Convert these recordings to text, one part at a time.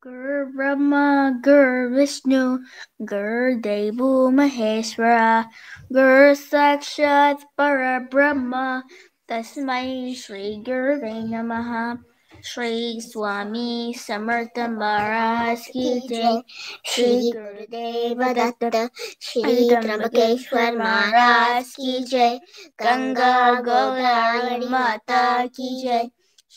Gur Brahma, Gur Vishnu, Gur Devu Maheshwara, Gur Sakshat Para Brahma, Tasmai Shri Gurve Namaha. Shri Swami Samartha Maharaj Ki Jai Shri Gurudeva Datta Shri Trambakeshwar Maharaj Ki Jai. Ganga Godavari Mata Ki Jai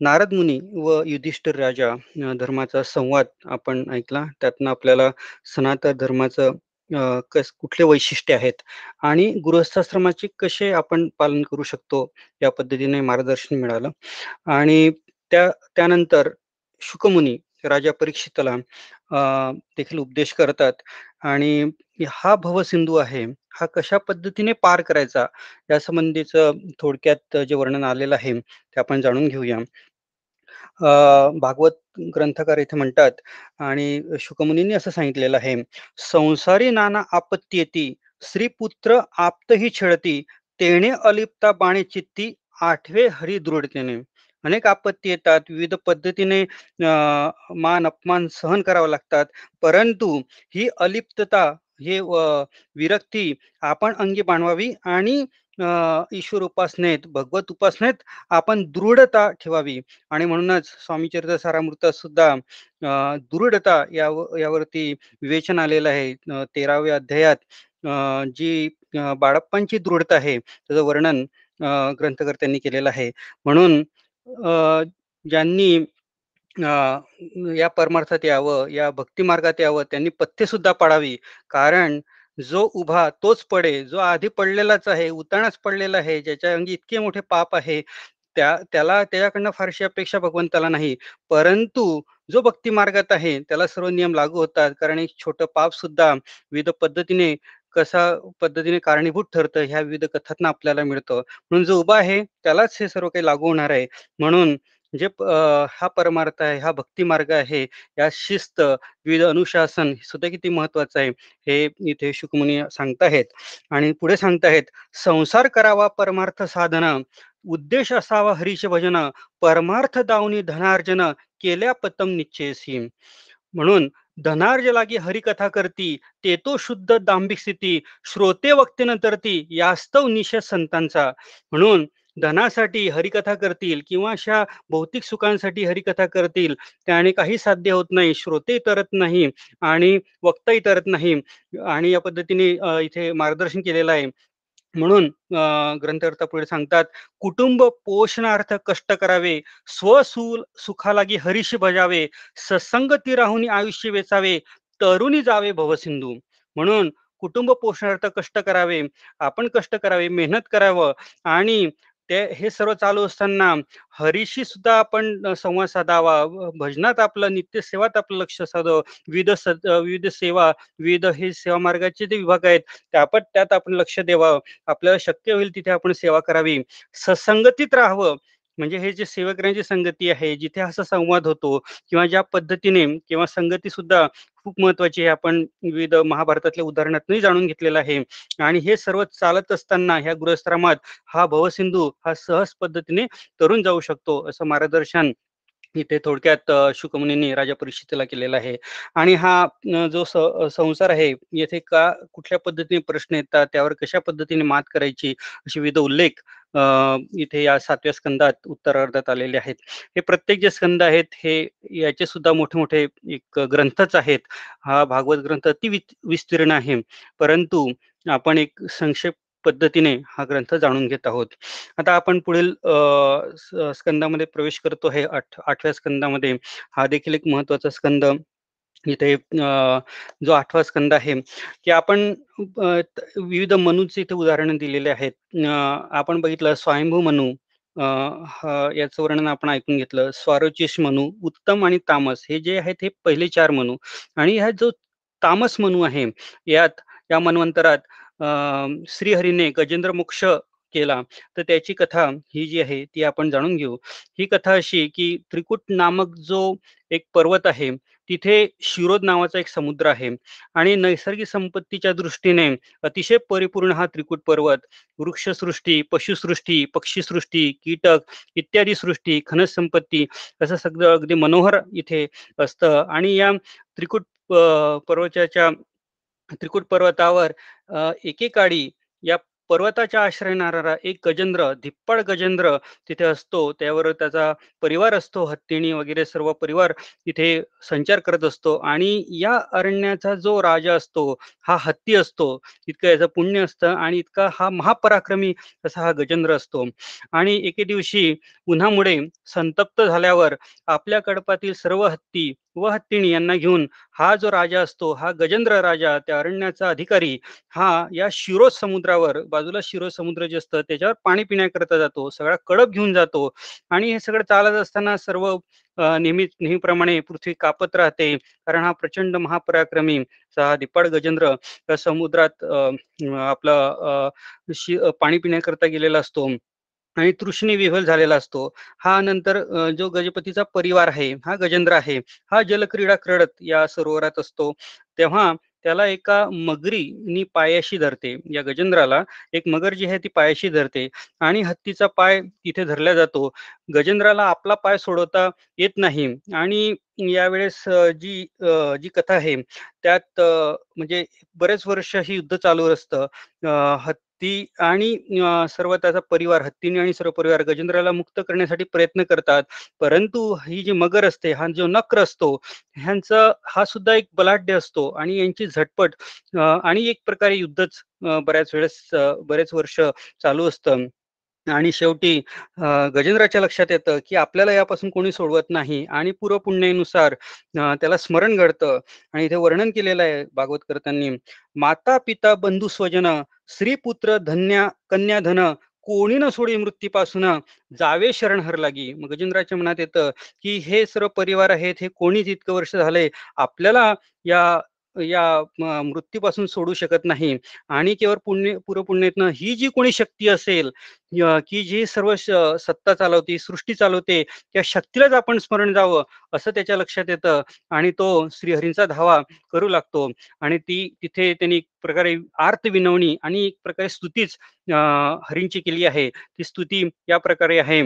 Narad मुनी व युधिष्ठिर राजा धर्माचा संवाद आपण ऐकला. त्यातनं आपल्याला सनातन धर्माचं कस कुठले वैशिष्ट्य आहेत आणि गृहस्थाश्रमाचे कसे आपण पालन करू शकतो या पद्धतीने मार्गदर्शन मिळालं. आणि त्या त्यानंतर शुकमुनी राजा परीक्षितला देखील उपदेश करतात. आणि हा भवसिंधू आहे हा कशा पद्धतीने पार करायचा या संबंधीच थोडक्यात जे वर्णन आलेलं आहे ते आपण जाणून घेऊया. भागवत ग्रंथकार इथे म्हणतात आणि शुकमुनींनी असं सांगितलेलं आहे संसारी नाना आपत्ती येती श्रीपुत्र आपतही छळती तेणे अलिप्ता बाणे चित्ती आठवे हरी दृढतेने. अनेक आपत्ती येतात. विविध पद्धतीने मान अपमान सहन करावं लागतात. परंतु ही अलिप्तता हे विरक्ती आपण अंगी बांधवावी आणि ईश्वर उपासनेत भगवत उपासनेत आपण दृढता ठेवावी. आणि म्हणूनच स्वामी चरित्र सारामृत सुद्धा दृढता या यावरती विवेचन आलेलं आहे. तेराव्या अध्यायात जी बाळप्पांची दृढता आहे त्याचं वर्णन ग्रंथकर्त्यांनी केलेलं आहे. म्हणून ज्यांनी या परमार्थात यावं या भक्ती मार्गात यावं त्यांनी पथ्य सुद्धा पाडावी. कारण जो उभा तोच पडे जो आधी पडलेलाच आहे उतानाच पडलेला आहे ज्याच्या अंगी इतके मोठे पाप आहे त्या त्याला त्याच्याकडनं फारशी अपेक्षा भगवंताला नाही. परंतु जो भक्ती मार्गात आहे त्याला सर्व नियम लागू होतात. कारण एक छोटं पाप सुद्धा विविध पद्धतीने कसा पद्धतीने कारणीभूत ठरतं ह्या विविध कथातनं आपल्याला मिळतं. म्हणून जो उभा आहे त्यालाच हे सर्व काही लागू होणार आहे. म्हणून जे हा परमार्थ आहे हा भक्ती मार्ग आहे या शिस्त विविध अनुशासन सुद्धा किती महत्वाचं आहे हे इथे शुकमुनी सांगताहेत. आणि पुढे सांगताहेत संसार करावा परमार्थ साधन उद्देश असावा हरीश भजन परमार्थ दावनी धनार्जन केल्या पतम निश्चयसी. म्हणून धनार्ज लागी हरिकथा करती ते तो शुद्ध दांभिक स्थिती श्रोते वक्ते न तरती यास्तव निषेध संतांचा. म्हणून धनासाठी हरिकथा करतील किंवा अशा भौतिक सुखांसाठी हरिकथा करतील त्याने काही साध्य होत नाही. श्रोते तरत नाही आणि वक्ताही तरत नाही. आणि या पद्धतीने इथे मार्गदर्शन केलेलं आहे. म्हणून ग्रंथकर्ता पुढे सांगतात कुटुंब पोषणार्थ कष्ट करावे स्वसूल सुखालागी हरिष भजावे ससंगती राहून आयुष्य वेचावे तरुणी जावे भवसिंधू म्हणून कुटुंब पोषणार्थ कष्ट करावे आपण कष्ट करावे मेहनत करावं आणि ते हे सर्व चालू असताना हरीशी सुद्धा आपण संवाद साधावा. भजनात आपलं नित्य सेवात आपलं लक्ष साधावं विविध विविध सेवा विविध हे सेवा मार्गाचे जे विभाग आहेत त्या त्यात आपण लक्ष द्यावं. आपल्याला शक्य होईल तिथे आपण सेवा करावी. ससंगतीत राहावं. म्हणजे हे जे सेवकरांची संगती आहे जिथे असा संवाद होतो किंवा ज्या पद्धतीने किंवा संगती सुद्धा खूप महत्वाची आहे. आपण विविध महाभारतातल्या उदाहरणातूनही जाणून घेतलेलं आहे. आणि हे सर्व चालत असताना ह्या गृहस्थ्रामात हा भवसिंधू हा सहज पद्धतीने तरुण जाऊ शकतो असं मार्गदर्शन इथे थोडक्यात शुकमुनींनी राजा परिषदेला केलेला आहे. आणि हा जो संसार आहे येथे का कुठल्या पद्धतीने प्रश्न येतात त्यावर कशा पद्धतीने मात करायची अशी विविध उल्लेख इथे या सातव्या स्कंदात उत्तरार्धात आलेले आहेत. हे प्रत्येक जे स्कंद आहेत हे याचे सुद्धा मोठे मोठे एक ग्रंथच आहेत. हा भागवत ग्रंथ अति विस्तीर्ण आहे. परंतु आपण एक संक्षेप पद्धतीने हा ग्रंथ जाणून घेत आहोत. आता आपण पुढील स्कंदामध्ये प्रवेश करतो. आहे आठ आठव्या स्कंदामध्ये. हा देखील एक महत्त्वाचा स्कंद. इथे जो आठवा स्कंद आहे की आपण विविध मनूचे इथे उदाहरण दिलेले आहेत. आपण बघितलं स्वयंभू मनू याचं वर्णन आपण ऐकून घेतलं. स्वारोचिश मनू उत्तम आणि तामस. हे जे आहेत हे पहिले चार मनू. आणि ह्या जो तामस मनू आहे यात या मनवंतरात श्रीहरीने गजेंद्र मोक्ष केला. तर त्याची कथा ही जी आहे ती आपण जाणून घेऊ. ही कथा अशी की त्रिकुट नामक जो एक पर्वत आहे तिथे शिरोद नावाचा एक समुद्र आहे. आणि नैसर्गिक संपत्तीच्या दृष्टीने अतिशय परिपूर्ण हा त्रिकुट पर्वत वृक्षसृष्टी पशुसृष्टी पक्षीसृष्टी कीटक इत्यादी सृष्टी खनिज संपत्ती असं सगळं अगदी मनोहर इथे असतं. आणि या त्रिकुट पर्वताच्या त्रिकुट पर्वतावर एकेकाळी या पर्वताच्या आश्रय एक गजेंद्र धिप्पड गजेंद्र तिथे असतो. त्यावर त्याचा परिवार असतो. हत्तीणी वगैरे सर्व परिवार तिथे संचार करत असतो. आणि या अरण्याचा जो राजा असतो हा हत्ती असतो. इतकं याचं पुण्य असतं आणि इतका हा महापराक्रमी असा हा गजेंद्र असतो. आणि एके दिवशी उन्हामुळे संतप्त झाल्यावर आपल्या कडपातील सर्व हत्ती व हत्तीणी यांना घेऊन हा जो राजा असतो हा गजेंद्र राजा त्या अरण्याचा अधिकारी हा या शिरोज समुद्रावर बाजूला शिरोज समुद्र जे असतं त्याच्यावर पाणी पिण्याकरता जातो सगळा कडप घेऊन जातो आणि हे सगळं चालत असताना सर्व नेहमी नेहमीप्रमाणे पृथ्वी कापत राहते. कारण हा प्रचंड महापराक्रमी हा दिपाड गजेंद्र समुद्रात आपलं पाणी पिण्याकरता गेलेला असतो. आणि तृष्णी विव्हल झालेला असतो. हा नंतर जो गजपतीचा परिवार आहे हा गजेंद्र आहे हा जलक्रीडा क्रीडत या सरोवरात असतो. तेव्हा त्याला एका मगरीनी पायाशी धरते. या गजेंद्राला एक मगर जी आहे ती पायाशी धरते आणि हत्तीचा पाय तिथे धरला जातो. गजेंद्राला आपला पाय सोडवता येत नाही आणि यावेळेस जी जी कथा आहे त्यात म्हणजे बरेच वर्ष ही युद्ध चालू असतं. ती आणि सर्व त्याचा परिवार हत्तीने आणि सर्व परिवार गजेंद्राला मुक्त करण्यासाठी प्रयत्न करतात. परंतु ही जी मगर असते हा जो नक्र असतो ह्यांचा हा सुद्धा एक बलाढ्य असतो आणि यांची झटपट आणि एक प्रकारे युद्धच बऱ्याच वेळेस बरेच वर्ष चालू असतं. आणि शेवटी गजेंद्राच्या लक्षात येतं की आपल्याला यापासून कोणी सोडवत नाही आणि पूर्वपुण्यानुसार त्याला स्मरण घडतं. आणि इथे वर्णन केलेलं आहे भागवत करतांनी माता पिता बंधू स्वजन पुत्र धन्या कन्याधन कोणी न सोडी मृत्यूपासून जावे शरण हर लागी. मग गजेंद्राच्या मनात येतं की हे सर्व परिवार आहेत हे कोणीच इतकं वर्ष झाले आपल्याला या या मृत्यूपासून सोडू शकत नाही. आणि केवळ पुण्य पुण्यतनं ही जी कोणी शक्ती असेल की जी सर्व सत्ता चालवते सृष्टी चालवते त्या शक्तीलाच आपण स्मरण जावं असं त्याच्या लक्षात येतं. आणि तो श्रीहरींचा धावा करू लागतो. आणि ती तिथे त्यांनी एक प्रकारे आर्त विनवणी आणि एक प्रकारे स्तुतीच हरींची केली आहे. ती स्तुती या प्रकारे आहे.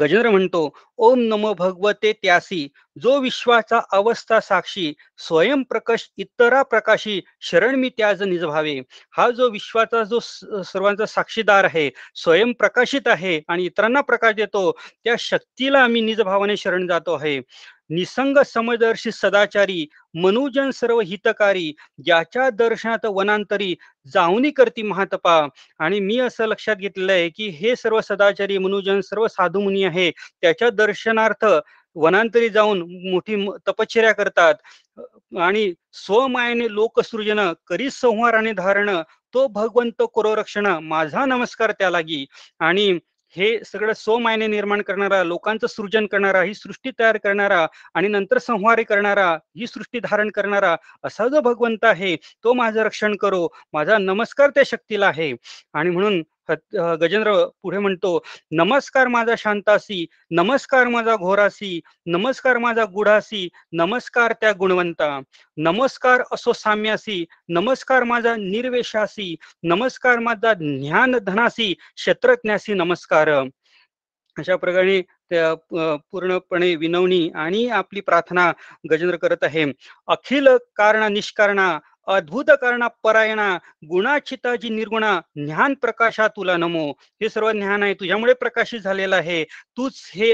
गजेंद्र म्हणतो ओम नमो भगवते त्यासी जो विश्वाचा अवस्था साक्षी स्वयंप्रकाश इतरा प्रकाशी शरण मी त्याज निजभावे. हा जो विश्वाचा जो सर्वांचा साक्षीदार आहे स्वयंप्रकाशित आहे आणि इतरांना प्रकाश देतो त्या शक्तीला आम्ही निजभावाने शरण जातो आहे. निसंग समदर्शी सदाचारी मनुजन सर्व हितकारी ज्याच्या दर्शनात वनांतरी जाऊनी करती महातपा. आणि मी असं लक्षात घेतलेलं आहे की हे सर्व सदाचारी मनुजन सर्व साधू मुनी आहे त्याच्या दर्शनार्थ वनांतरी जाऊन मोठी तपश्चर्या करतात. आणि स्वमायने लोकसृजन करी संहाराने धारण तो भगवंत करो रक्षण माझा नमस्कार त्या लागी आणि हे सगळं स्वमायने निर्माण करणारा लोकांचं सृजन करणारा ही सृष्टी तयार करणारा आणि नंतर संहारी करणारा ही सृष्टी धारण करणारा असा जो भगवंत आहे तो माझं रक्षण करो. माझा नमस्कार त्या शक्तीला आहे. आणि म्हणून गजेंद्र पुढे म्हणतो नमस्कार माझा शांतासी नमस्कार माझा घोरासी नमस्कार माझा गुढासी नमस्कार त्या गुणवंता नमस्कार असो साम्यासी नमस्कार माझा निर्वेशासी नमस्कार माझा ज्ञान धनासी क्षेत्रज्ञासी नमस्कार. अशा प्रकारे त्या पूर्णपणे विनवणी आणि आपली प्रार्थना गजेंद्र करत आहे. अखिल कारण निष्कारणा अद्भुत करणा परायणा गुणाचिताची निर्गुणा ज्ञान प्रकाशा तुला नमो. हे सर्व ज्ञान आहे तुझ्यामुळे प्रकाशित झालेलं आहे. तूच हे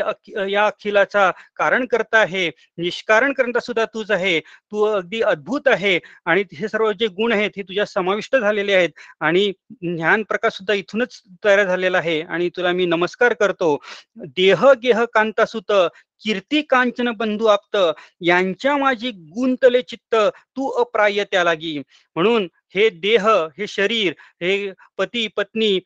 या अखिलाचा कारण करता आहे. निष्कारण करता सुद्धा तूच आहे. तू अगदी अद्भुत आहे. आणि हे सर्व जे गुण आहेत हे तुझ्या समाविष्ट झालेले आहेत. आणि ज्ञान प्रकाश सुद्धा इथूनच तयार झालेला आहे. आणि तुला मी नमस्कार करतो. देह गेह कांतासुत कीर्ती कांचन बंधू आप्त यांच्या माझी गुंतले चित्त तू अप्राय त्या लागी म्हणून हे देह हे शरीर हे पती पत्नी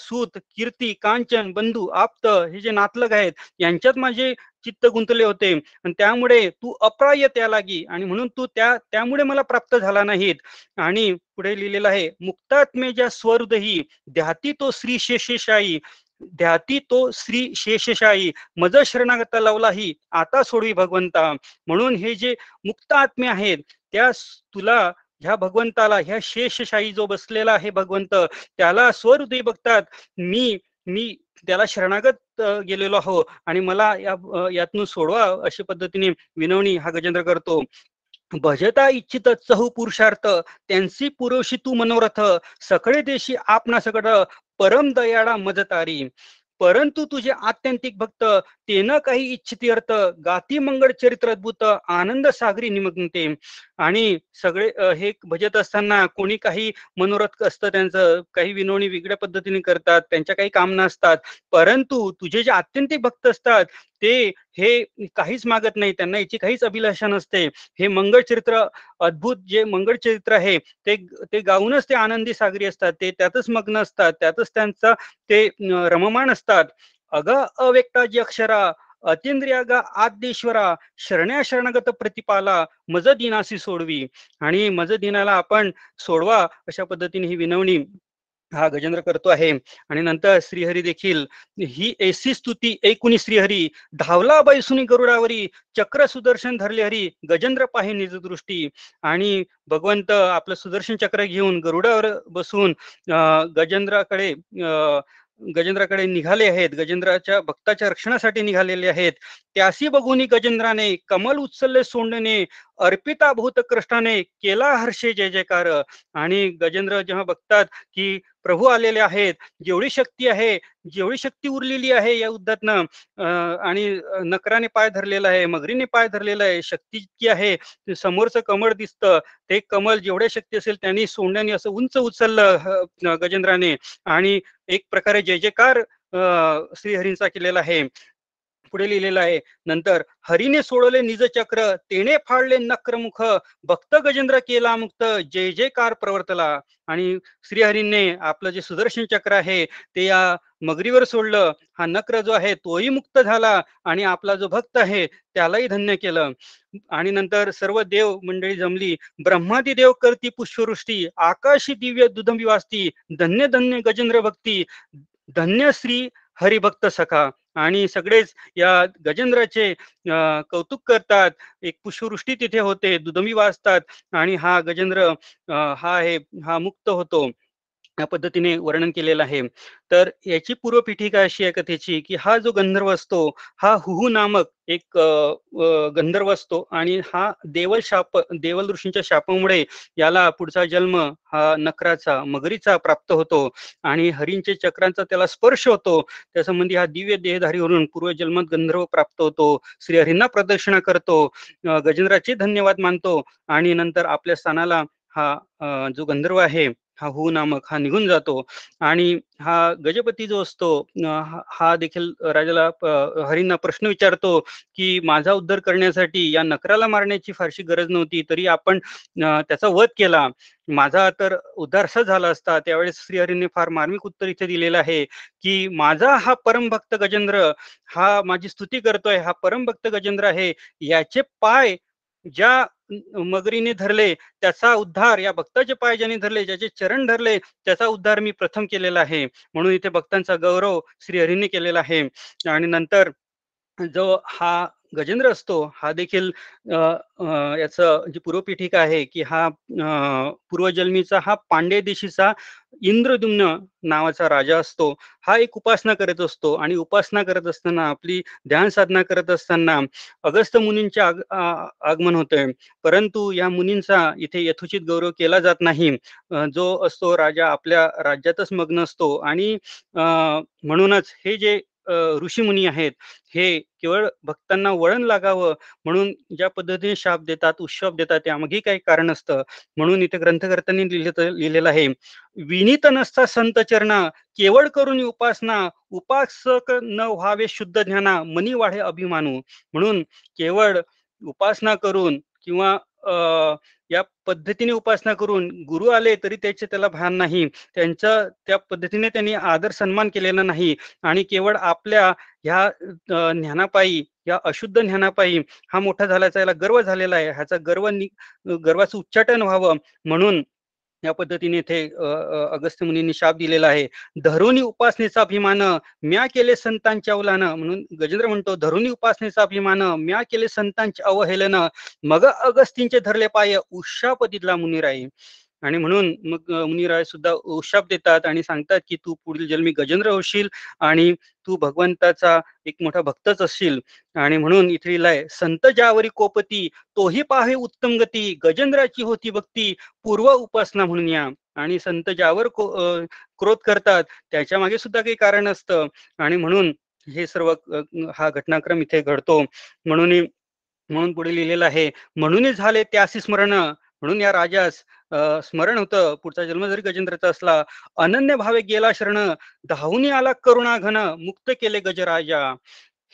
सूत कीर्ती कांचन बंधू आप्त हे जे नातलग आहेत यांच्यात माझे चित्त गुंतले होते. आणि त्यामुळे तू अप्राय त्या लागी आणि म्हणून तू त्या त्यामुळे मला प्राप्त झाला नाहीत. आणि पुढे लिहिलेलं आहे मुक्तात्मे ज्या स्वरुदही ध्याती तो श्री शेषशाही ध्याती तो श्री शेषशाही. मज शरणागत लावलाही आता सोडवी भगवंता. म्हणून हे जे मुक्त आत्मे आहेत त्या तुला ह्या भगवंताला ह्या शेषशाही जो बसलेला आहे भगवंत त्याला स्वहृदय बघतात. मी मी त्याला शरणागत गेलेलो आहो आणि मला या यातून सोडवा अशा पद्धतीने विनवणी हा गजेंद्र करतो. भजता इच्छित चहु पुरुषार्थ त्यांची पुरवशी तू मनोरथ. सकळे देशी आपणा सकड परम दयाळा मजतारी. परंतु तुझे आत्यंतिक भक्त तेन काही इच्छिती अर्थ गाती मंगळ चरित्र अद्भुत आनंद सागरी निमग्नते. आणि सगळे हे भजत असताना कोणी काही मनोरथ असतं त्यांचं काही विनोणी वेगळ्या पद्धतीने करतात त्यांच्या काही कामना असतात. परंतु तुझे जे आत्यंतिक भक्त असतात ते हे काहीच मागत नाही त्यांना याची काहीच अभिलाषा नसते. हे मंगळ चरित्र अद्भुत जे मंगळ चरित्र आहे ते ते गाऊनच ते आनंदी सागरी असतात ते त्यातच मग्न असतात त्यातच त्यांचा ते रममाण असतात. अग अव्यक्ताजी अक्षरा अतिंद्रियागा आद्येश्वरा शरण्या शरणगत प्रतिपाला मज दिनासी सोडवी. आणि मज दिनाला आपण सोडवा अशा पद्धतीने ही विनवणी हा गजेंद्र करतो आहे. आणि नंतर श्रीहरी देखील ही एसी स्तुती एकुणी श्रीहरी धावला बैसुनी गरुडावरी चक्र सुदर्शन धरले हरी गजेंद्र पाहे निज दृष्टी आणि भगवंत आपलं सुदर्शन चक्र घेऊन गरुडावर बसून गजेंद्राकडे गजेंद्राकडे निघाले आहेत. गजेंद्राच्या भक्ताच्या रक्षणासाठी निघालेले आहेत. त्यासी बघून गजेंद्राने कमल उचलले सोंडणे अर्पिता भूत कृष्णाने केला हर्षे जय जयकार. आणि गजेंद्र जेव्हा बघतात की प्रभू आलेले आहेत. जेवढी शक्ती आहे जेवढी शक्ती उरलेली आहे या युद्धातनं आणि नकराने पाय धरलेला आहे मगरीने पाय धरलेला आहे शक्ती जितकी आहे समोरचं कमळ दिसतं ते कमल जेवढ्या शक्ती असेल त्यांनी सोंड्याने असं उंच उचललं गजेंद्राने. आणि एक प्रकारे जय जयकार श्रीहरींचा केलेला आहे. पुढे लिहिलेलं आहे. नंतर हरीने सोडले निज चक्र तेने फाळले नक्रमुख भक्त गजेंद्र केला मुक्त जय जयकार प्रवर्तला. आणि श्रीहरीने आपलं जे सुदर्शन चक्र आहे ते या मगरीवर सोडलं. हा नक्र जो आहे तोही मुक्त झाला आणि आपला जो भक्त आहे त्यालाही धन्य केलं. आणि नंतर सर्व देव मंडळी जमली ब्रह्मादी देव करती पुष्पवृष्टी आकाशी दिव्य दुधंबी वाचती धन्य धन्य गजेंद्र भक्ती धन्य श्री हरिभक्त सखा. आणि सगळेच या गजेंद्राचे कौतुक करतात. एक पुष्पवृष्टी तिथे होते. दुदमी वाचतात आणि हा गजेंद्र हा आहे हा मुक्त होतो. या पद्धतीने वर्णन केलेलं आहे. तर याची पूर्वपीठिका अशी आहे कथेची की हा जो गंधर्व असतो हा हुहू नामक एक गंधर्व असतो आणि हा देवल शाप देवल ऋषींच्या शापामुळे याला पुढचा जन्म हा नकराचा मगरीचा प्राप्त होतो आणि हरींचे चक्रांचा त्याला स्पर्श होतो. त्या संबंधी हा दिव्य देहधारी होऊन पूर्वजन्मात गंधर्व प्राप्त होतो. श्रीहरींना प्रदक्षिणा प्रदर्शना करतो गजेंद्राचे धन्यवाद मानतो आणि नंतर आपल्या स्थानाला हा जो गंधर्व आहे हा हू नामक हा निघून जातो. आणि हा गजपती जो असतो हा देखील राजाला हरींना प्रश्न विचारतो की माझा उद्धार करण्यासाठी या नकराला मारण्याची फारशी गरज नव्हती तरी आपण त्याचा वध केला. माझा तर उद्धार असा झाला असता त्यावेळेस श्रीहरीने फार मार्मिक उत्तर इथे दिलेलं आहे की माझा हा परमभक्त गजेंद्र हा माझी स्तुती करतोय हा परमभक्त गजेंद्र आहे याचे पाय ज्या मगरीने धरले त्याचा उद्धार या भक्ताचे पाय ज्याने धरले ज्याचे चरण धरले त्याचा उद्धार मी प्रथम केलेला आहे. म्हणून इथे भक्तांचा गौरव श्रीहरीने केलेला आहे. आणि नंतर जो हा गजेंद्र असतो हा देखील याचं जी पूर्वपीठिका आहे की हा पूर्वजन्मीचा हा पांडे देशीचा इंद्रदुम्न नावाचा राजा असतो. हा एक उपासना करत असतो आणि उपासना करत असताना आपली ध्यान साधना करत असताना अगस्त मुनींचे आग आगमन होतंय. परंतु या मुनींचा इथे यथोचित गौरव केला जात नाही. जो असतो राजा आपल्या राज्यातच मग्न असतो आणि म्हणूनच हे जे ऋषीमुनी आहेत. हे केवळ भक्तांना वळण लागावं म्हणून ज्या पद्धतीने शाप देतात उत्सव देतात त्यामागे काही कारण असतं. म्हणून इथे ग्रंथकर्त्यांनी लिहिलं लिहिलेलं आहे विनीत नसता संत चरणा केवळ करून उपासना उपासक न व्हावे शुद्ध ज्ञाना मनी वाढे अभिमानू. म्हणून केवळ उपासना करून किंवा या पद्धतीने उपासना करून गुरु आले तरी त्याचे त्याला भान नाही. त्यांचा त्या पद्धतीने त्यांनी आदर सन्मान केलेला नाही. आणि केवळ आपल्या ह्या ज्ञानापायी या अशुद्ध ज्ञानापायी हा मोठा झाल्याचा याला गर्व झालेला आहे. ह्याचा गर्व गर्वाचं उच्चाटन व्हावं. म्हणून या पद्धतीने इथे अगस्त्य मुनींनी शाप दिलेला आहे. धरुणी उपासनेचा अभिमान म्या केले संतांच्या अवलानं म्हणून गजेंद्र म्हणतो धरुणी उपासनेचा अभिमान म्या केले संतांच्या अवहेलन मग अगस्तींचे धरले पाय उशापतीतला आहे आणि म्हणून मग मुनिराय सुद्धा उशाप देतात आणि सांगतात की तू पुढील जन्मी गजेंद्र होशील आणि तू भगवंताचा एक मोठा भक्तच असशील. आणि म्हणून इथे लिहिलाय संत ज्यावरी कोपती तोही पाहे उत्तम गती गजेंद्राची होती भक्ती पूर्व उपासना म्हणून या. आणि संत ज्यावर क्रोध करतात त्याच्यामागे सुद्धा काही कारण असतं. आणि म्हणून हे सर्व हा घटनाक्रम इथे घडतो. म्हणून म्हणून पुढे लिहिलेलं आहे म्हणून झाले त्यासी स्मरण म्हणून या राजास स्मरण होतं. पुढचा जन्म जरी गजेंद्रचा असला अनन्य भावे गेला शरण धावून आला करुणा घन मुक्त केले गजराजा.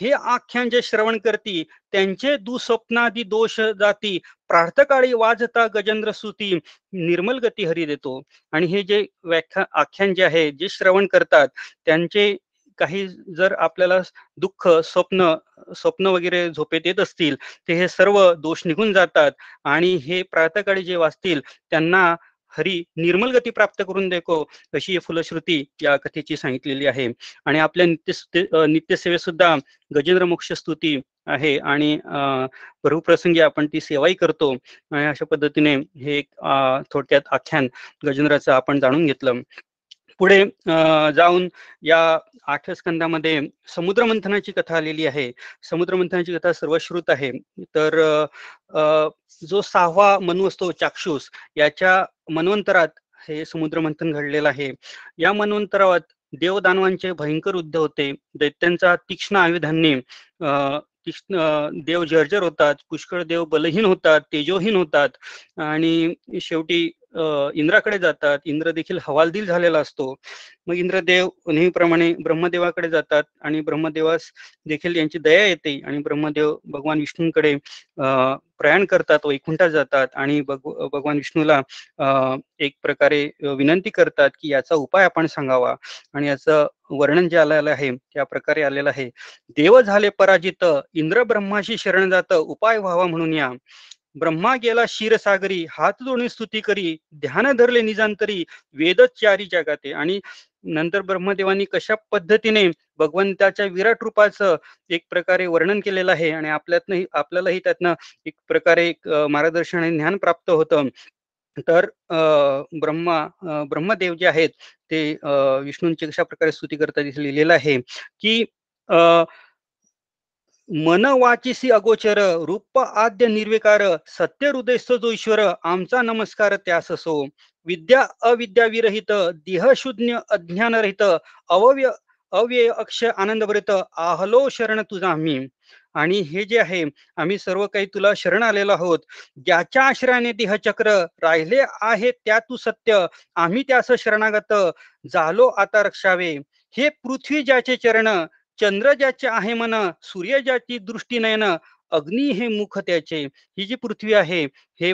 हे आख्यान जे श्रवण करती त्यांचे दुस्वप्नादी दोष जाती प्रार्थकाळी वाजता गजेंद्र सुती निर्मल गती हरी देतो. आणि हे जे व्याख्या आख्यान जे आहे जे श्रवण करतात त्यांचे काही जर आपल्याला दुःख स्वप्न स्वप्न वगैरे झोपेत येत असतील ते हे सर्व दोष निघून जातात आणि हे प्रातकाळी जे वाचतील त्यांना हरी निर्मल गती प्राप्त करून देखो अशी फुलश्रुती या कथेची सांगितलेली आहे. आणि आपल्या नित्य नित्यसेवे सुद्धा गजेंद्र मोक्ष स्तुती आहे आणि प्रसंगी आपण ती सेवाही करतो. आणि अशा पद्धतीने हे थोडक्यात आख्यान गजेंद्राचं आपण जाणून घेतलं. पुढे जाऊन या आठव्या स्कंदामध्ये समुद्र मंथनाची कथा आलेली आहे. समुद्र मंथनाची कथा सर्वश्रुत आहे. तर जो सहावा मनू असतो चाक्षूस याच्या मनवंतरात हे समुद्रमंथन घडलेलं आहे. या मनवंतरात देवदानवांचे भयंकर युद्ध होते. दैत्यांचा तीक्ष्ण आयुधांनी तीक्ष्ण देव जर्जर होतात पुष्कळ देव बलहीन होतात तेजोहीन होतात आणि शेवटी इंद्राकडे जातात. इंद्र देखील हवालदिल झालेला असतो. मग इंद्रदेव नेहमीप्रमाणे ब्रह्मदेवाकडे जातात आणि ब्रह्मदेवास देखील यांची दया येते आणि ब्रह्मदेव भगवान विष्णूंकडे प्रयाण करतात वैकुंठात जातात आणि भगवान विष्णूला एक प्रकारे विनंती करतात की याचा उपाय आपण सांगावा आणि याचं वर्णन जे आलेलं आहे त्या प्रकारे आलेलं आहे. देव झाले पराजित इंद्र ब्रह्माशी शरण जात उपाय व्हावा म्हणून या. ब्रह्मा गेला क्षीरसागरी हात जोडून स्तुती करी ध्यान धरले निजांतरी वेदच चारी जगाते. आणि नंतर ब्रह्मदेवांनी कशा पद्धतीने भगवंताच्या विराट रूपाचं एक प्रकारे वर्णन केलेलं आहे आणि आपल्यातनं आपल्यालाही त्यातनं एक प्रकारे एक मार्गदर्शन आणि ज्ञान प्राप्त होतं. तर ब्रह्मा ब्रह्मदेव जे आहेत ते विष्णूंची कशा प्रकारे स्तुती करता लिहिलेलं आहे की अं मन वाचिसी अगोचर रूप आद्य निर्विकार सत्य हृदयस्थ जो ईश्वर आमचा नमस्कार त्यास असो विद्या अविद्याविरहित देहशून्य अज्ञानरहित अवव्य अव्यय अक्ष आनंदभरित आहलो शरण तुझा आम्ही आणि हे जे आहे आम्ही सर्व काही तुला शरण आलेलो आहोत. ज्याच्या आश्रयाने देहचक्र राहिले आहे त्या तू सत्य आम्ही त्यास शरणागत. झालो आता रक्षावे. हे पृथ्वी ज्याचे चरण चंद्र ज्याचे आहे मन सूर्य ज्याची दृष्टी नयन अग्नी हे मुख त्याचे. ही जी पृथ्वी आहे हे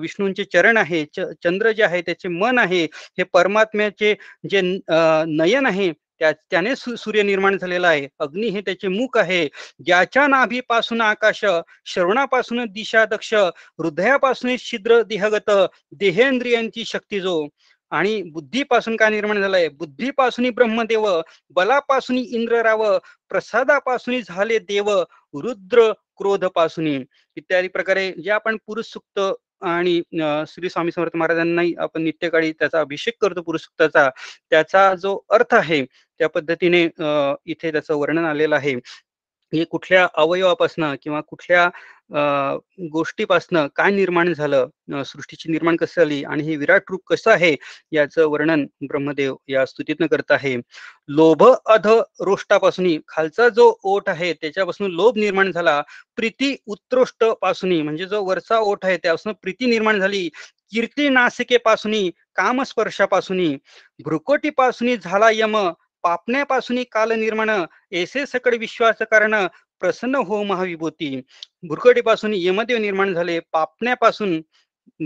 विष्णूंचे चरण आहे चंद्र जे आहे त्याचे मन आहे हे परमात्म्याचे जे नयन आहे त्या त्याने सूर्य निर्माण झालेला आहे. अग्नी हे त्याचे मुख आहे. ज्याच्या नाभीपासून आकाश श्रवणापासून दिशा दक्ष हृदयापासून छिद्र देहगत देहेंद्रियांची शक्ती जो. आणि बुद्धीपासून काय निर्माण झालंय? बुद्धीपासून ब्रह्मदेव बलापासून इंद्रराव प्रसादापासून झाले देव रुद्र क्रोधपासून इत्यादी प्रकारे जे आपण पुरुष सुक्त आणि श्री स्वामी समर्थ महाराजांनाही आपण नित्यकाळी त्याचा अभिषेक करतो पुरुष सुक्ताचा. त्याचा जो अर्थ आहे त्या पद्धतीने इथे त्याचं वर्णन आलेलं आहे. हे कुठल्या अवयवापासनं किंवा कुठल्या गोष्टीपासनं काय निर्माण झालं? सृष्टीची निर्माण कसं झाली? आणि हे विराट रूप कसं आहे? याचं वर्णन ब्रह्मदेव या स्तुतीतनं करत आहे. लोभ अध रोष्टापासून खालचा जो ओठ आहे त्याच्यापासून लोभ निर्माण झाला. प्रीती उत्कृष्टपासून म्हणजे जो वरचा ओठ आहे त्यापासून प्रीती निर्माण झाली. कीर्ती नासिकेपासून कामस्पर्शापासून भ्रुकोटीपासून झाला यम पापण्यापासून काल निर्माण ऐसे सकड विश्वास कारण प्रसन्न हो महाविभूती. भुरकटीपासून यमदेव निर्माण झाले. पापण्यापासून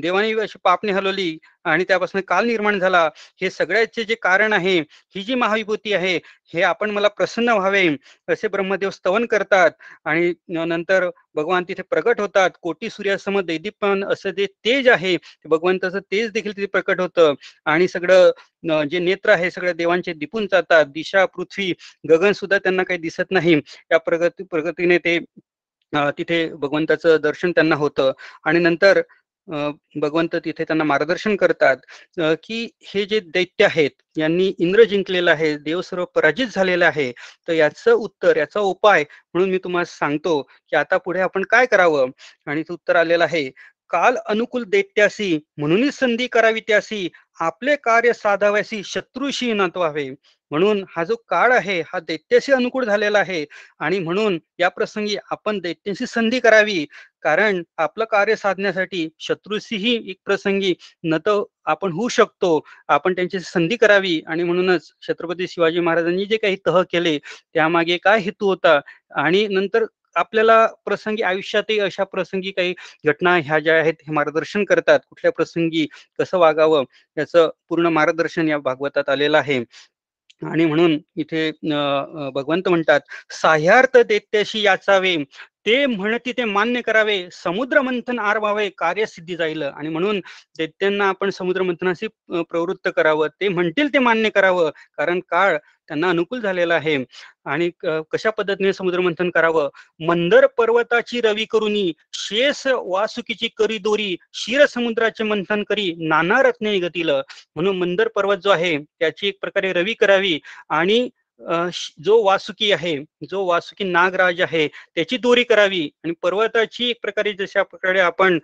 देवाने अशी पापणी हलवली आणि त्यापासून काल निर्माण झाला. हे सगळ्याचे जे कारण आहे ही जी महाविभूती आहे हे आपण मला प्रसन्न व्हावे असे ब्रह्मदेव स्तवन करतात. आणि नंतर भगवान तिथे प्रकट होतात. कोटी सूर्यासम दैदीपन असं जे तेज आहे भगवंताचं तेज देखील तिथे प्रकट होतं. आणि सगळं जे नेत्र आहे सगळ्या देवांचे दिपून जातात. दिशा पृथ्वी गगन सुद्धा त्यांना काही दिसत नाही. या प्रगती प्रगतीने ते तिथे भगवंताचं दर्शन त्यांना होतं. आणि नंतर भगवंत तिथे त्यांना मार्गदर्शन करतात की हे जे दैत्य आहेत यांनी इंद्र जिंकलेलं आहे देव सर्व पराजित झालेलं आहे तर याचं उत्तर याचा उपाय म्हणून मी तुम्हाला सांगतो की आता पुढे आपण काय करावं? आणि ते उत्तर आलेलं आहे काल अनुकूल दैत्यासी म्हणून संधी करावी त्यासी आपले कार्य साधाव्यासी शत्रूशी नातवावे. म्हणून हा जो काळ आहे हा दैत्याशी अनुकूल झालेला आहे. आणि म्हणून या प्रसंगी आपण दैत्याशी संधी करावी. कारण आपलं कार्य साधण्यासाठी शत्रूशीही एक प्रसंगी नत आपण होऊ शकतो. आपण त्यांची संधी करावी. आणि म्हणूनच छत्रपती शिवाजी महाराजांनी जे काही तह केले त्यामागे काय हेतू होता? आणि नंतर आपल्याला प्रसंगी आयुष्यातही अशा प्रसंगी काही घटना ह्या ज्या आहेत हे मार्गदर्शन करतात. कुठल्या प्रसंगी कसं वागावं याचं पूर्ण मार्गदर्शन या भागवतात आलेलं आहे. आणि म्हणून इथे भगवंत म्हणतात साह्यार्थ दैत्याशी याचावे ते म्हणती ते मान्य करावे. समुद्र मंथन आरवावे कार्यसिद्धी जाईल. आणि म्हणून दैत्यांना आपण समुद्र मंथनाशी प्रवृत्त करावं. ते म्हणतील ते मान्य करावं. कारण काळ त्यांना अनुकूल झालेला आहे. आणि कशा पद्धतीने समुद्र मंथन करावं? मंदर पर्वताची रवी करुनी शेष वासुकीची करी दोरी क्षीर समुद्राचे मंथन करी नाना रत्ने गतील म्हणून मंदर पर्वत जो आहे त्याची एक प्रकारे रवी करावी. आणि जो वासुकी आहे जो वासुकी नागराज आहे त्याची दोरी करावी आणि पर्वताची एक प्रकारे जशा प्रकारे आपण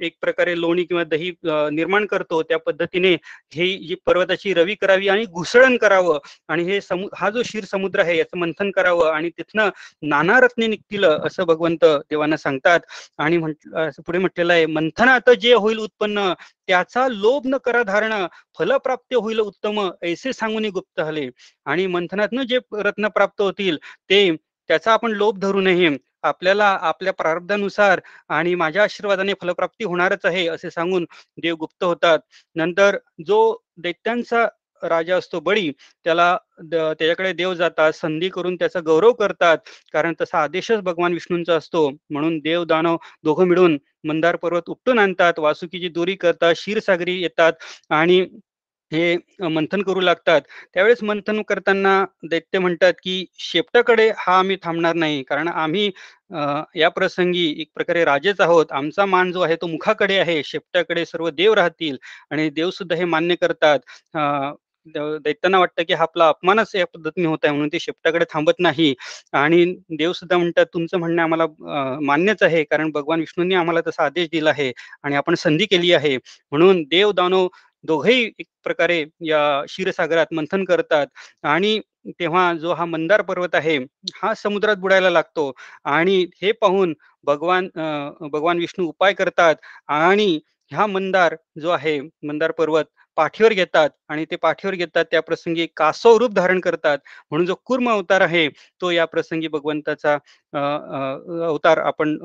एक प्रकारे लोणी किंवा दही निर्माण करतो त्या पद्धतीने ही जी पर्वताची रवी करावी आणि घुसळण करावं आणि हे समु हा जो क्षीर समुद्र आहे याचं मंथन करावं आणि तिथनं नाना रत्ने निघतील असं भगवंत देवांना सांगतात आणि म्हट पुढे म्हटलेलं आहे मंथनात जे होईल उत्पन्न त्याचा लोभ न करा धारण फलप्राप्त होईल उत्तम ऐसे सांगून गुप्त हले. आणि मंथनातनं जे रत्न प्राप्त होतील ते त्याचा आपण लोभ धरू नये. आपल्याला आपल्या प्रारब्धानुसार आणि माझ्या आशीर्वादाने फलप्राप्ती होणारच आहे असे सांगून देव गुप्त होतात. नंतर जो दैत्यांचा राजा असतो बळी त्याला त्याच्याकडे देव जातात संधी करून त्याचा गौरव करतात. कारण तसा आदेशच भगवान विष्णूंचा असतो. म्हणून देव दानव दोघं मिळून मंदार पर्वत उपटून आणतात. वासुकीची दोरी करतात क्षीरसागरी येतात आणि हे मंथन करू लागतात. त्यावेळेस मंथन करताना दैत्य म्हणतात की शेपटाकडे हा आम्ही थांबणार नाही. कारण आम्ही या प्रसंगी एक प्रकारे राजेच आहोत. आमचा मान जो आहे तो मुखाकडे आहे. शेपटाकडे सर्व देव राहतील आणि देव सुद्धा हे मान्य करतात. दैत्यांना वाटतं की हा आपला अपमानच या पद्धतीने होत आहे म्हणून ते शेपटाकडे थांबत नाही. आणि देव सुद्धा म्हणतात तुमचं म्हणणं आम्हाला मान्यच आहे कारण भगवान विष्णूंनी आम्हाला तसा आदेश दिला आहे आणि आपण संधी केली आहे. म्हणून देव दानव दोघेही एक प्रकारे या क्षीरसागरात मंथन करतात. आणि तेव्हा जो हा मंदार पर्वत आहे हा समुद्रात बुडायला लागतो. आणि हे पाहून भगवान भगवान विष्णू उपाय करतात. आणि ह्या मंदार जो आहे मंदार पर्वत पाठीवर घेतात आणि ते पाठीवर घेतात त्या प्रसंगी कासव रूप धारण करतात. म्हणून जो कुर्म अवतार आहे तो या प्रसंगी भगवंताचा अवतार आपण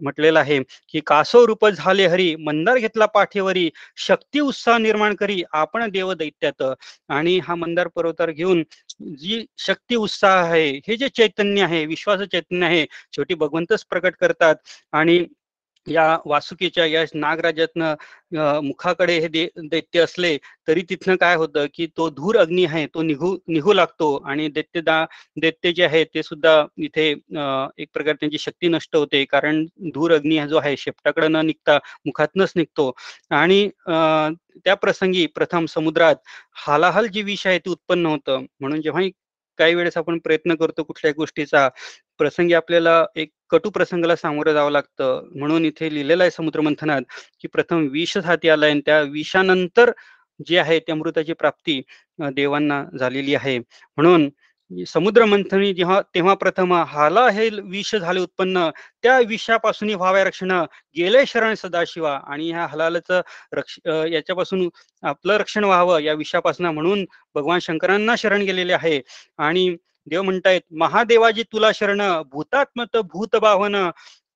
म्हटलेला आहे की कासव रूप झाले हरी मंदार घेतला पाठीवरी शक्ती उत्साह निर्माण करी आपण देव दैत्यात आणि हा मंदार पर्वतार घेऊन जी शक्ती उत्साह आहे हे जे चैतन्य आहे विश्वास चैतन्य आहे शेवटी भगवंतच प्रकट करतात. आणि या वासुकीच्या या नागराजातनं मुखाकडे हे दैत्य असले तरी तिथनं काय होतं की तो धूर अग्नी आहे तो निघू निघू लागतो आणि दैत्यदा दैत्य जे आहे ते सुद्धा इथे एक प्रकारे त्यांची शक्ती नष्ट होते कारण धूर अग्नी जो आहे शेपटाकडे न निघता मुखातनच निघतो. आणि त्या प्रसंगी प्रथम समुद्रात हालाहाल जी विष आहे ते उत्पन्न होतं. म्हणून जेव्हा काही वेळेस आपण प्रयत्न करतो कुठल्याही गोष्टीचा प्रसंगी आपल्याला एक कटू प्रसंगाला सामोरं जावं लागतं. म्हणून इथे लिहिलेलं आहे समुद्र मंथनात की प्रथम विष हाती आलाय आणि त्या विषानंतर जे आहे त्या अमृताची प्राप्ती देवांना झालेली आहे. म्हणून समुद्र मंथनी जेव्हा तेव्हा प्रथम हाला हे विष झाले उत्पन्न त्या विषापासून व्हाव्या रक्षण गेले शरण सदाशिवा आणि ह्या हलालच रक्ष याच्यापासून आपलं रक्षण व्हावं या विषापासून म्हणून भगवान शंकरांना शरण गेलेले आहे. आणि देव म्हणतायत महादेवाजी तुला शरण भूतात्मत भूत भावन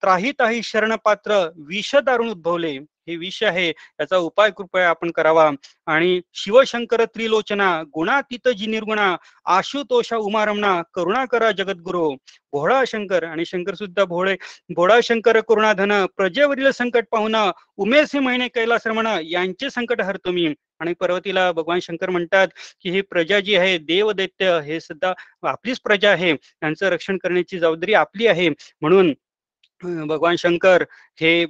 त्राही ताही शरणपात्र विष दारुण उद्भवले. हे विष आहे याचा उपाय कृपया आपण करावा. आणि शिवशंकर त्रिलोचना गुणातीत जी निर्गुणा आशुतोषा उमारमणा करुणा करा जगद्गुरु. भोळा शंकर आणि शंकर सुद्धा भोळे. भोळा शंकर करुणाधन प्रजेवरील संकट पाहून उमेश महिने कैलास रमण यांचे संकट हरतो मी. आणि पर्वतीला भगवान शंकर म्हणतात की ही प्रजा जी आहे देव दैत्य हे सुद्धा आपलीच प्रजा आहे. यांचं रक्षण करण्याची जबाबदारी आपली आहे. म्हणून भगवान शंकर हे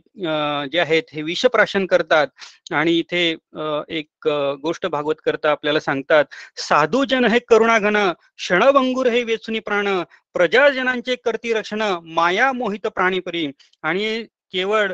जे आहेत हे विषप्राशन करतात. आणि इथे एक गोष्ट भागवत करता आपल्याला सांगतात. साधू जन हे करुणाघन क्षणभंगूर हे वेचुनी प्राण प्रजाजनांचे करती रक्षण माया मोहित प्राणीपरी. आणि केवळ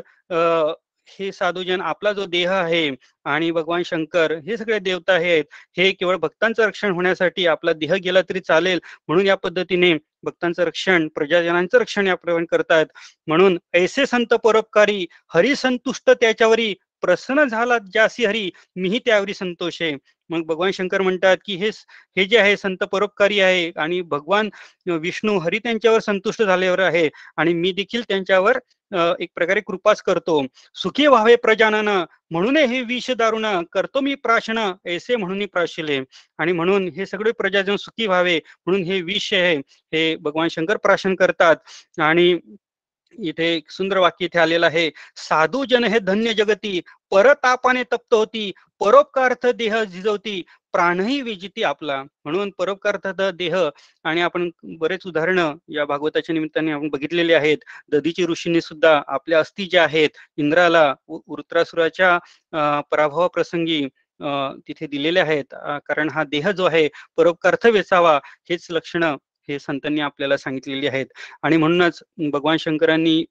हे साधूजन आपला जो देह आहे आणि भगवान शंकर हे सगळे देवता आहेत हे केवळ भक्तांचं रक्षण होण्यासाठी आपला देह गेला तरी चालेल म्हणून या पद्धतीने भक्तांचं रक्षण प्रजाजनांचं रक्षण याप्रमाणे करतात म्हणून ऐसे संत परोपकारी हरिसंतुष्ट त्याच्यावरी प्रसन्न झाला जासी हरी मीही त्यावरी संतोष. आहे मग भगवान शंकर म्हणतात की हे हे जे आहे संत परोपकारी आहे आणि भगवान विष्णू हरी त्यांच्यावर संतुष्ट झाल्यावर आहे आणि मी देखील त्यांच्यावर एक प्रकारे कृपाच करतो. सुखी व्हावे प्रजानन म्हणून हे विष दारुण करतो मी प्राशन ऐसे म्हणून प्राशिले. आणि म्हणून हे सगळे प्रजाजन सुखी व्हावे म्हणून हे विष आहे हे भगवान शंकर प्राशन करतात. आणि इथे एक सुंदर वाक्य इथे आलेलं आहे साधू जन हे धन्य जगती परतापाने तप्त होती परोपकार्थ देह झिजवती प्राणही विजिती आपला. म्हणून परोपकार्थ देह आणि आपण बरेच उदाहरणं या भागवताच्या निमित्ताने आपण बघितलेले आहेत. दधीची ऋषींनी सुद्धा आपल्या अस्थि ज्या आहेत इंद्राला वृत्रासुराच्या पराभवाप्रसंगी तिथे दिलेले आहेत. कारण हा देह जो आहे परोपकार्थ वेचावा हेच लक्षण हे संतांनी आपल्याला सांगितलेली आहेत. आणि म्हणूनच भगवान शंकरांनी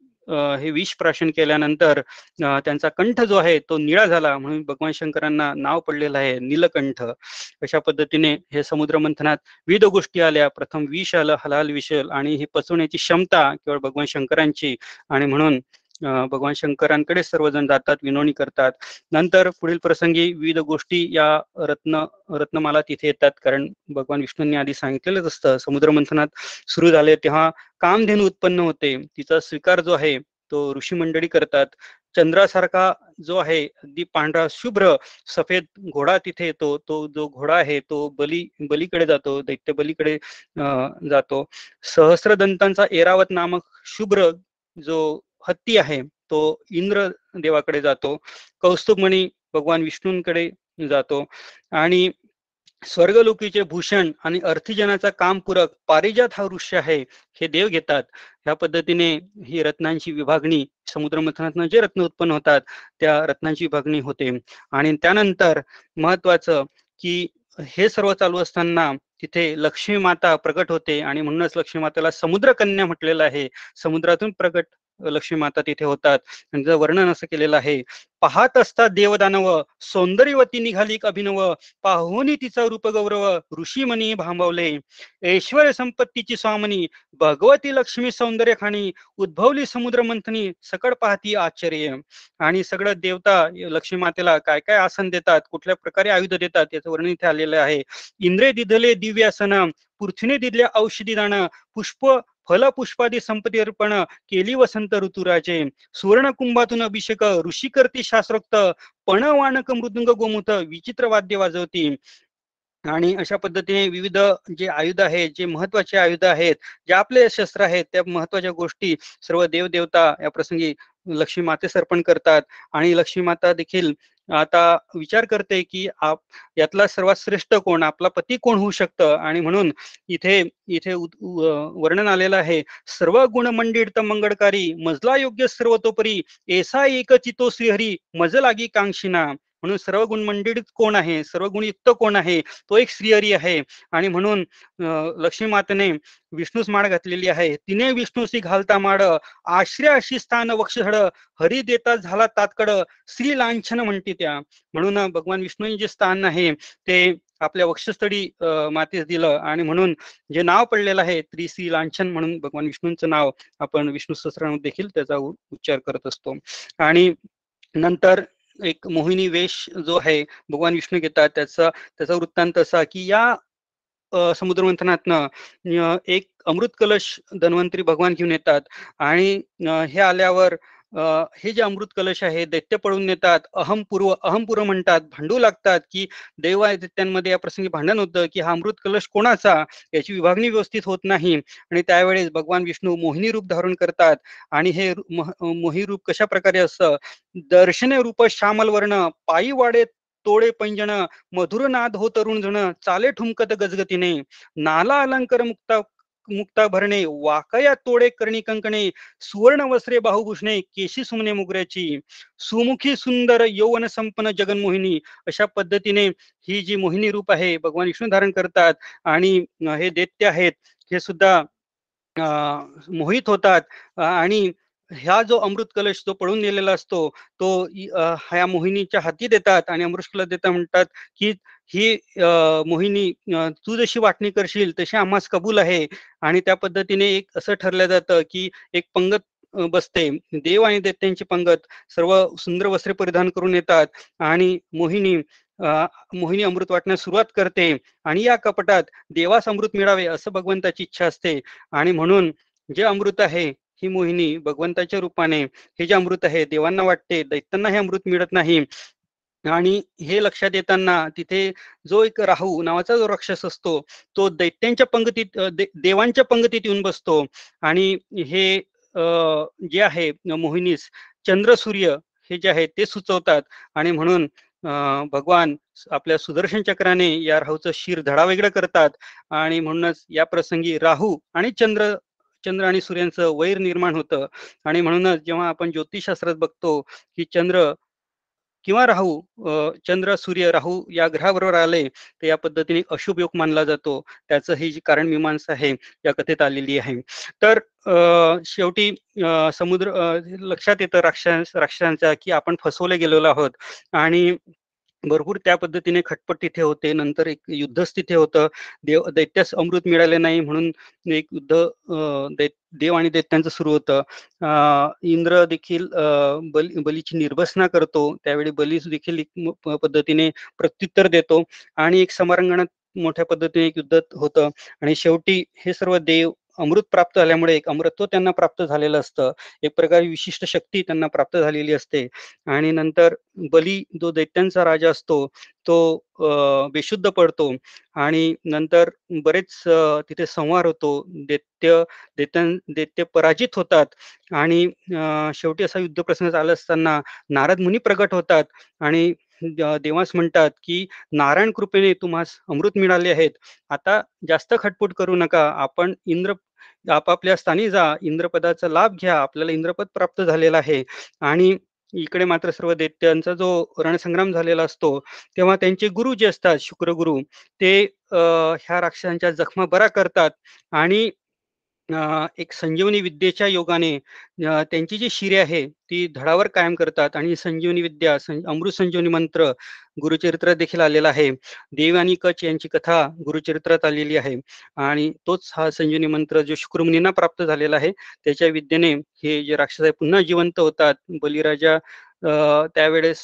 हे विष प्राशन केल्यानंतर त्यांचा कंठ जो आहे तो निळा झाला म्हणून भगवान शंकरांना नाव पडलेलं आहे नीलकंठ. अशा पद्धतीने हे समुद्र मंथनात विविध गोष्टी आल्या. प्रथम विष आलं हलाल विषल आणि ही पचवण्याची क्षमता केवळ भगवान शंकरांची आणि म्हणून भगवान शंकरांकडे सर्वजण जातात विनवणी करतात. नंतर पुढील प्रसंगी विविध गोष्टी या रत्न रत्नमाला तिथे येतात. कारण भगवान विष्णूंनी आधी सांगितलेलंच असतं समुद्र मंथनात सुरू झाले तेव्हा कामधेनू उत्पन्न होते. तिचा स्वीकार जो आहे तो ऋषी मंडळी करतात. चंद्रासारखा जो आहे अगदी पांढरा शुभ्र सफेद घोडा तिथे येतो. तो जो घोडा आहे तो बली बलीकडे जातो दैत्य बलीकडे जातो. सहस्रदंतांचा एरावत नामक शुभ्र जो हत्ती आहे तो इंद्र देवाकडे जातो कौस्तुभमणी भगवान विष्णूंकडे जातो आणि स्वर्गलोकीचे भूषण आणि अर्थीजनाचा कामपूरक पारिजात हा वृक्ष आहे हे देव घेतात. ह्या पद्धतीने ही रत्नांची विभागणी समुद्रमथनातनं जे रत्न उत्पन्न होतात त्या रत्नांची विभागणी होते. आणि त्यानंतर महत्वाचं की हे सर्व चालू असताना तिथे लक्ष्मी माता प्रकट होते आणि म्हणूनच लक्ष्मी मातेला समुद्र कन्या म्हटलेलं आहे. समुद्रातून प्रकट लक्ष्मी माता तिथे होतात. त्यांचं वर्णन असं केलेलं आहे. पाहत असता देवदानव सौंदर्यवती निघाली अभिनव पाहुनी तिचा रूप गौरव ऋषीमनी भांबवले. ऐश्वर संपत्तीची स्वामनी भगवती लक्ष्मी सौंदर्य खाणी उद्भवली समुद्र मंथनी सकड पाहती आश्चर्य. आणि सगळं देवता लक्ष्मी मातेला काय काय आसन देतात कुठल्या प्रकारे आयुध देतात याचं वर्णन इथे आलेलं आहे. इंद्रे दिधले दिव्यासन पृथ्वीने दिदल्या औषधी दान पुष्प फलपुष्पादी संपत्ती अर्पण केली वसंत ऋतुराजे. सुवर्ण कुंभातून अभिषेक ऋषी करती शास्त्रोक्त पण वाणक मृदुंग गोमुत विचित्र वाद्य वाजवती. आणि अशा पद्धतीने विविध जे आयुध आहेत जे महत्त्वाचे आयुध आहेत जे आपले शस्त्र आहेत त्या महत्त्वाच्या गोष्टी सर्व देवदेवता या प्रसंगी लक्ष्मी माते अर्पण करतात. आणि लक्ष्मी माता देखील आता विचार करते की आप यातला सर्वात श्रेष्ठ कोण आपला पती कोण होऊ शकतं? आणि म्हणून इथे इथे वर्णन आलेलं आहे सर्व गुणमंडित मंगळकारी मजला योग्य सर्वतोपरी एसा एक चितो श्रीहरी मज लागी कांक्षिना म्हणून सर्व गुणमंडित कोण आहे? सर्व गुणयुक्त कोण आहे? तो एक श्रीहरी आहे. आणि म्हणून लक्ष्मी मातेने विष्णूस माळ घातलेली आहे. तिने विष्णूशी घालता माड आश्रय अशी स्थान वक्षहड हरी देता झाला तातकड श्री लांछन म्हणते त्या. म्हणून भगवान विष्णू जे स्थान आहे ते आपल्या वक्षस्थळी मातेस दिलं. आणि म्हणून जे नाव पडलेलं आहे त्रिश्री लांछन म्हणून भगवान विष्णूंचं नाव आपण विष्णू सहस्रामध्ये देखील त्याचा उच्चार करत असतो. आणि नंतर एक मोहिनी वेश जो आहे भगवान विष्णू घेतात. त्याचा त्याचा वृत्तांत असा की या समुद्रमंथनातनं एक अमृत कलश धन्वंतरी भगवान घेऊन येतात. आणि हे आल्यावर हे जे अमृत कलश आहे दैत्य पळून नेतात अहमपूर्व अहमपूर्व म्हणतात भांडू लागतात की देव दैत्यांमध्ये या प्रसंगी भांडण होतं की हा अमृत कलश कोणाचा? याची विभागणी व्यवस्थित होत नाही. आणि त्यावेळेस भगवान विष्णू मोहिनी रूप धारण करतात. आणि हे मोही रूप कशा प्रकारे असतं दर्शने रूप श्यामल वर्ण पायी वाडे तोडे पैंजण मधुर नाद हो तरुण जण चाले ठुमकत गजगतीने. नाला अलंकार मुक्ता मुक्ता भरणे वाकया तोडे करणी कंकणे सुवर्ण वस्त्रे बाहुभूषणे केशी सुमने मुगऱ्याची. सुमुखी सुंदर यौवन संपन्न जगनमोहिनी अशा पद्धतीने ही जी मोहिनी रूप आहे भगवान विष्णू धारण करतात आणि हे दैत्य आहेत हे सुद्धा मोहित होतात. आणि ह्या जो अमृत कलश जो पळून नेलेला असतो तो ह्या मोहिनीच्या हाती देतात आणि अमृतला देता म्हणतात की ही मोहिनी तू जशी वाटणी करशील तशी आम्हास कबूल आहे. आणि त्या पद्धतीने एक असं ठरलं जातं की एक पंगत बसते. देव आणि दैत्यांची पंगत सर्व सुंदर वस्त्रे परिधान करून येतात आणि मोहिनी मोहिनी अमृत वाटण्यास सुरुवात करते आणि या कपटात देवास अमृत मिळावे असं भगवंताची इच्छा असते. आणि म्हणून जे अमृत आहे ही मोहिनी भगवंताच्या रूपाने हे जे अमृत आहे देवांना वाटते दैत्यांना हे अमृत मिळत नाही. आणि हे लक्षात येताना तिथे जो एक राहू नावाचा जो राक्षस असतो तो दैत्यांच्या पंगतीत देवांच्या पंगतीत येऊन बसतो. आणि हे जे आहे मोहिनीस चंद्र सूर्य हे जे आहे ते सुचवतात. आणि म्हणून भगवान आपल्या सुदर्शन चक्राने या राहूचं शिर धडा वेगळं करतात. आणि म्हणूनच या प्रसंगी राहू आणि चंद्र चंद्र आणि सूर्यांचं वैर निर्माण होतं. आणि म्हणूनच जेव्हा आपण ज्योतिषशास्त्रात बघतो की चंद्र किंवा राहू चंद्र सूर्य राहू या ग्रहाबरोबर आले तर या पद्धतीने अशुभ योग मानला जातो. त्याचं ही जी कारण मीमांसा आहे या कथेत आलेली आहे. तर शेवटी समुद्र लक्षात येतं राक्षस राक्षसांच्या की आपण फसवले गेलेलो आहोत. आणि भरपूर त्या पद्धतीने खटपट तिथे होते. नंतर एक युद्धच तिथे होतं. देव दैत्यास अमृत मिळाले नाही म्हणून एक युद्ध देव आणि दैत्यांचं सुरू होतं. इंद्र देखील बली बलीची निर्भसना करतो. त्यावेळी बली देखील एक पद्धतीने प्रत्युत्तर देतो. आणि एक समारंगणात मोठ्या पद्धतीने एक युद्ध होतं. आणि शेवटी हे सर्व देव अमृत प्राप्त झाल्यामुळे एक अमृत्व त्यांना प्राप्त झालेलं असतं. एक प्रकारे विशिष्ट शक्ती त्यांना प्राप्त झालेली असते. आणि नंतर बली जो दैत्यांचा राजा असतो तो बेशुद्ध पडतो. आणि नंतर बरेच तिथे संवार होतो. दैत्य दैत्य दैत्य पराजित होतात. आणि शेवटी असा युद्ध प्रसंग झाला असताना नारद मुनी प्रगट होतात. आणि देवास म्हणतात की नारायण कृपेने तुम्हाला अमृत मिळाले आहेत. आता जास्त खटपट करू नका. आपण इंद्र आपापल्या स्थानी जा इंद्रपदाचा लाभ घ्या आपल्याला इंद्रपद प्राप्त झालेला आहे. आणि इकडे मात्र सर्व दैत्यांचा जो रणसंग्राम झालेला असतो तेव्हा त्यांचे गुरु जे असतात शुक्रगुरु ते ह्या राक्षसांच्या जखमा बरा करतात. आणि एक संजीवनी विद्येच्या योगाने त्यांची जी शिरे आहे ती धडावर कायम करतात. आणि संजीवनी विद्या अमृत संजीवनी मंत्र गुरुचरित्रात देखील आलेला आहे. देव आणि कच यांची कथा गुरुचरित्रात आलेली आहे. आणि तोच हा संजीवनी मंत्र जो शुक्रमुनींना प्राप्त झालेला आहे त्याच्या विद्येने हे जे राक्षस आहे पुन्हा जिवंत होतात. बलिराजा त्यावेळेस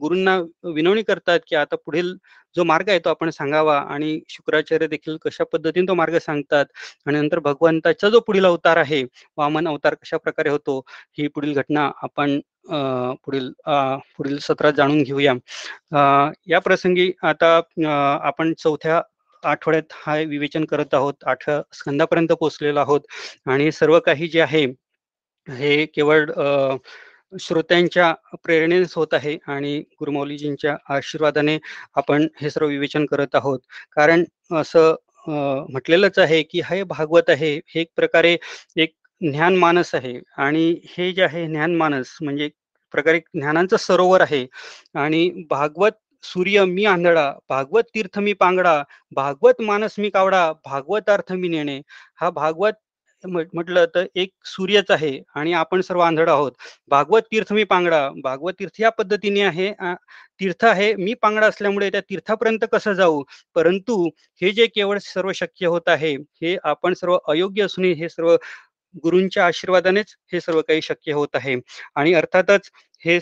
गुरूंना विनवणी करतात की आता पुढील जो मार्ग आहे तो आपण सांगावा आणि शुक्राचार्य देखील कशा पद्धतीने तो मार्ग सांगतात आणि नंतर भगवंताचा जो पुढील अवतार आहे वामन अवतार कशा प्रकारे होतो ही पुढील घटना आपण पुढील पुढील सत्रात जाणून घेऊया. या प्रसंगी आता आपण चौथ्या आठवड्यात हा विवेचन करत आहोत आठव्या स्कंदापर्यंत पोहोचलेलो आहोत आणि सर्व काही जे आहे हे केवळ श्रोत्यांच्या प्रेरणेनेच होत आहे आणि गुरुमौलीजींच्या आशीर्वादाने आपण हे सर्व विवेचन करत आहोत. कारण असं म्हटलेलंच आहे की हे भागवत आहे हे एक प्रकारे एक ज्ञान मानस आहे आणि हे जे आहे ज्ञान मानस म्हणजे प्रकारे ज्ञानांचं सरोवर आहे. आणि भागवत सूर्य मी आंधळा भागवत तीर्थ मी पांगडा भागवत मानस मी कावडा भागवत अर्थ मी नेणे हा भागवत म्हटलं तर एक सूर्यच आहे आणि आपण सर्व आंधळ आहोत. भागवत तीर्थ मी पांगडा भागवत तीर्थ या पद्धतीने आहे. तीर्थ आहे. मी पांगडा असल्यामुळे त्या तीर्थापर्यंत कसं जाऊ? परंतु हे जे केवळ सर्व शक्य होत आहे हे आपण सर्व अयोग्य असून हे सर्व गुरूंच्या आशीर्वादानेच हे सर्व काही शक्य होत आहे. आणि अर्थातच हे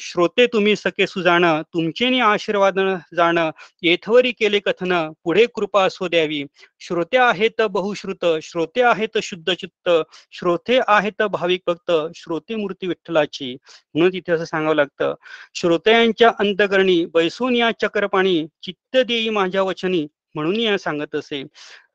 श्रोते तुम्ही सके सुजाण तुमचे आशीर्वाद जाण येथवरी केले कथन पुढे कृपा असो द्यावी. श्रोते आहेत बहुश्रुत श्रोते आहेत शुद्ध चित्त श्रोते आहेत भाविक भक्त श्रोते मूर्ती विठ्ठलाची. म्हणून तिथे असं सांगावं लागतं श्रोत्यांच्या अंतकरणी बैसून या चक्रपाणी चित्त देई माझ्या वचनी म्हणून या सांगत असे.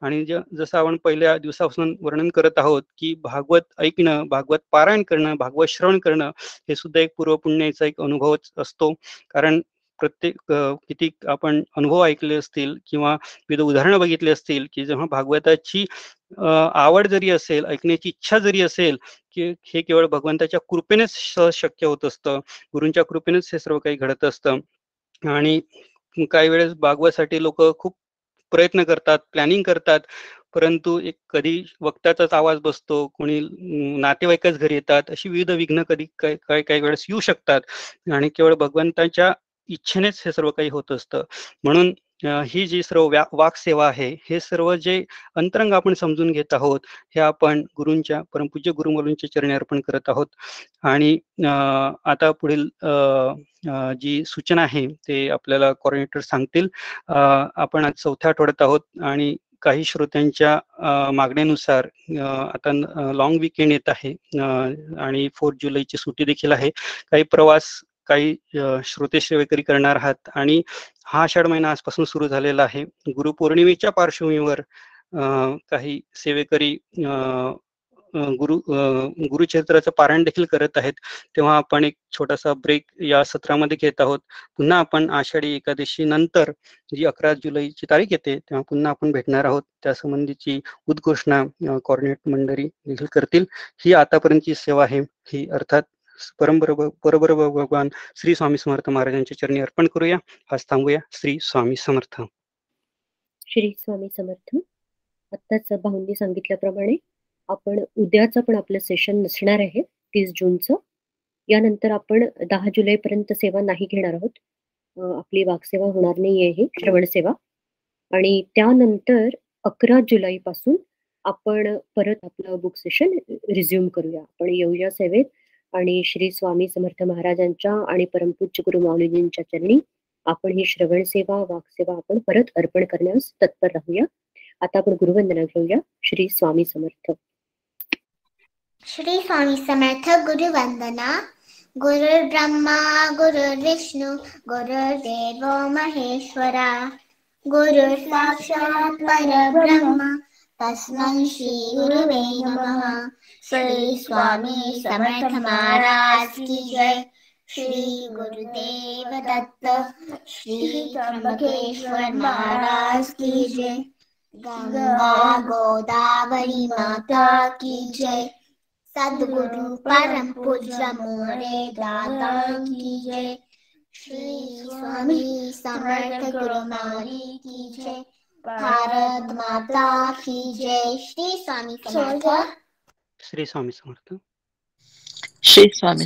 आणि जसं आपण पहिल्या दिवसापासून वर्णन करत आहोत की भागवत ऐकणं भागवत पारायण करणं भागवत श्रवण करणं हे सुद्धा एक पूर्वपुण्याचा एक अनुभवच असतो. कारण प्रत्येक किती आपण अनुभव ऐकले असतील किंवा विविध उदाहरणं बघितले असतील की जेव्हा भागवताची आवड जरी असेल ऐकण्याची इच्छा जरी असेल की हे केवळ भगवंताच्या कृपेनेच शक्य होत असतं. गुरूंच्या कृपेनेच हे सर्व काही घडत असतं. आणि काही वेळेस भागवतसाठी लोक खूप प्रयत्न करतात प्लॅनिंग करतात परंतु एक कधी वक्त्याचाच आवाज बसतो कोणी नातेवाईकच घरी येतात अशी विविध विघ्न कधी काही काही काही वेळेस येऊ शकतात आणि केवळ भगवंताच्या इच्छेनेच हे सर्व काही होत असतं. म्हणून ही जी सर्व व्या वाक सेवा आहे हे सर्व जे अंतरंग आपण समजून घेत आहोत हे आपण गुरूंच्या परमपूज्य गुरुमलूंच्या चरणी अर्पण करत आहोत. आणि आता पुढील जी सूचना आहे ते आपल्याला कॉर्डिनेटर सांगतील. आपण आज चौथ्या आठवड्यात आहोत आणि काही श्रोत्यांच्या मागण्यानुसार आता लॉंग विकेंड येत आहे आणि फोर्थ जुलैची सुट्टी देखील आहे. काही प्रवास काही श्रोते सेवेकरी करणार आहात. आणि हा आषाढ महिना आजपासून सुरू झालेला आहे. गुरुपौर्णिमेच्या पार्श्वभूमीवर काही सेवेकरी गुरु गुरुचरित्राचं पारायण देखील करत आहेत. तेव्हा आपण एक छोटासा ब्रेक या सत्रामध्ये घेत आहोत. पुन्हा आपण आषाढी एकादशी नंतर जी अकरा जुलैची तारीख येते तेव्हा पुन्हा आपण भेटणार आहोत. त्या संबंधीची उद्घोषणा कॉर्डिनेट मंडळी देखील करतील. ही आतापर्यंतची सेवा आहे. ही अर्थात परमबर बरोबर भगवान श्री स्वामी समर्थ महाराजांच्या चरणी अर्पण करूया. आज थांबूया. श्री स्वामी समर्थ. श्री स्वामी समर्थ. आत्ताच भाऊंनी सांगितल्याप्रमाणे आपण उद्याचं पण आपलं सेशन नसणार आहे तीस जूनचं. यानंतर आपण दहा जुलैपर्यंत सेवा नाही घेणार आहोत. आपली वाघसेवा होणार नाही आहे श्रवण सेवा. आणि त्यानंतर अकरा जुलै पासून आपण परत आपलं बुक सेशन रिझ्युम करूया. आपण येऊया सेवेत. आणि श्री स्वामी समर्थ महाराजांच्या आणि परमपूज्य गुरु माऊलीजींच्या चरणी आपण ही श्रवण सेवा वाकसेवा आपण परत अर्पण करण्यास तत्पर राहूया. आता आपण गुरुवंदना घेऊया. श्री स्वामी समर्थ. श्री स्वामी समर्थ गुरुवंदना. गुरु ब्रह्मा गुरु विष्णू गुरुदेव महेश्वरा. गुरु साक्षात परब्रह्म तस्मै श्री गुरुवे नमः. श्री स्वामी समर्थ महाराज की जय. श्री गुरुदेव दत्त श्री त्र्यंबकेश्वर महाराज की जय. गंगा गोदावरी माता की जय. सदगुरु परम पूज्य मोरे दाता की जय. श्री स्वामी समर्थ गुरु मारी की जय. भारत माता की जय. श्री स्वामी समर्थ. श्री स्वामी समर्थ. श्री स्वामी